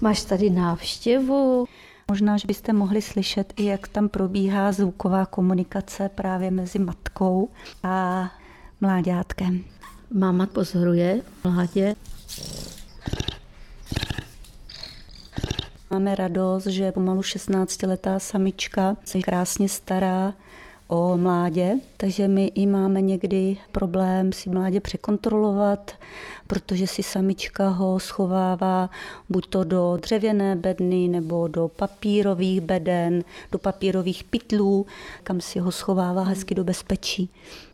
Máš tady návštěvu. Možná, že byste mohli slyšet i, jak tam probíhá zvuková komunikace právě mezi matkou a mláďátkem. Máma pozoruje mládě. Máme radost, že pomalu 16-letá samička se krásně stará o mládě, takže my i máme někdy problém si mládě překontrolovat, protože si samička ho schovává buď to do dřevěné bedny nebo do papírových beden, do papírových pytlů, kam si ho schovává hezky do bezpečí.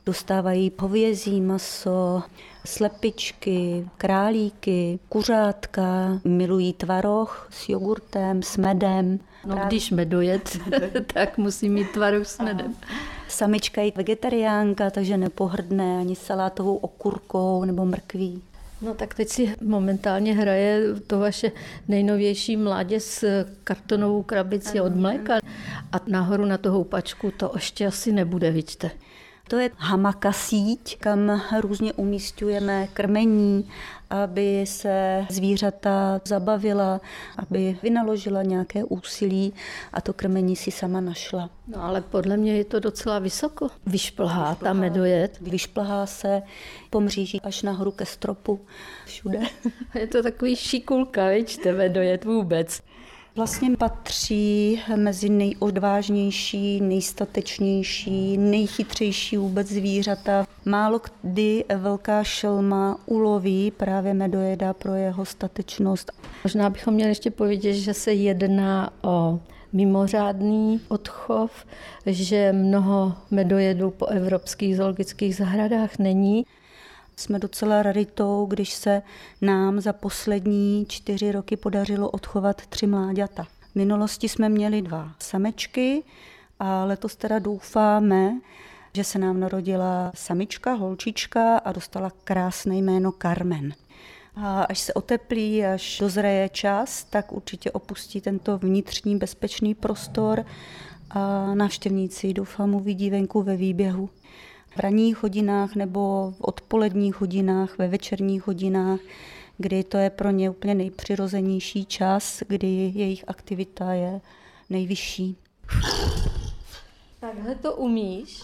Dostávají hovězí maso, slepičky, králíky, kuřátka, milují tvaroh s jogurtem, s medem. No Právě. když medojet, tak musí mít tvaroh s medem. Samička je vegetariánka, takže nepohrdne ani salátovou okurkou nebo mrkví. No tak teď si momentálně hraje to vaše nejnovější mládě s kartonovou krabici od mléka a nahoru na tu houpačku to ještě asi nebude, vidíte. To je hamaka síť, kam různě umístujeme krmení, aby se zvířata zabavila, aby vynaložila nějaké úsilí a to krmení si sama našla. No ale podle mě je to docela vysoko. Vyšplhá, ta medojet. Vyšplhá se po mříži až nahoru ke stropu. Všude. Je to takový šikulka, vidíte, medojet vůbec. Vlastně patří mezi nejodvážnější, nejstatečnější, nejchytřejší vůbec zvířata. Málo kdy velká šelma uloví právě medojeda pro jeho statečnost. Možná bychom měli ještě povědět, že se jedná o mimořádný odchov, že mnoho medojedů po evropských zoologických zahradách není. Jsme docela raritou, když se nám za poslední čtyři roky podařilo odchovat tři mláďata. V minulosti jsme měli dva samečky a letos teda doufáme, že se nám narodila samička, holčička a dostala krásné jméno Carmen. A až se oteplí, až dozraje čas, tak určitě opustí tento vnitřní bezpečný prostor a návštěvníci doufám uvidí venku ve výběhu v ranních hodinách nebo v odpoledních hodinách, ve večerních hodinách, kdy to je pro ně úplně nejpřirozenější čas, kdy jejich aktivita je nejvyšší. Takhle to umíš?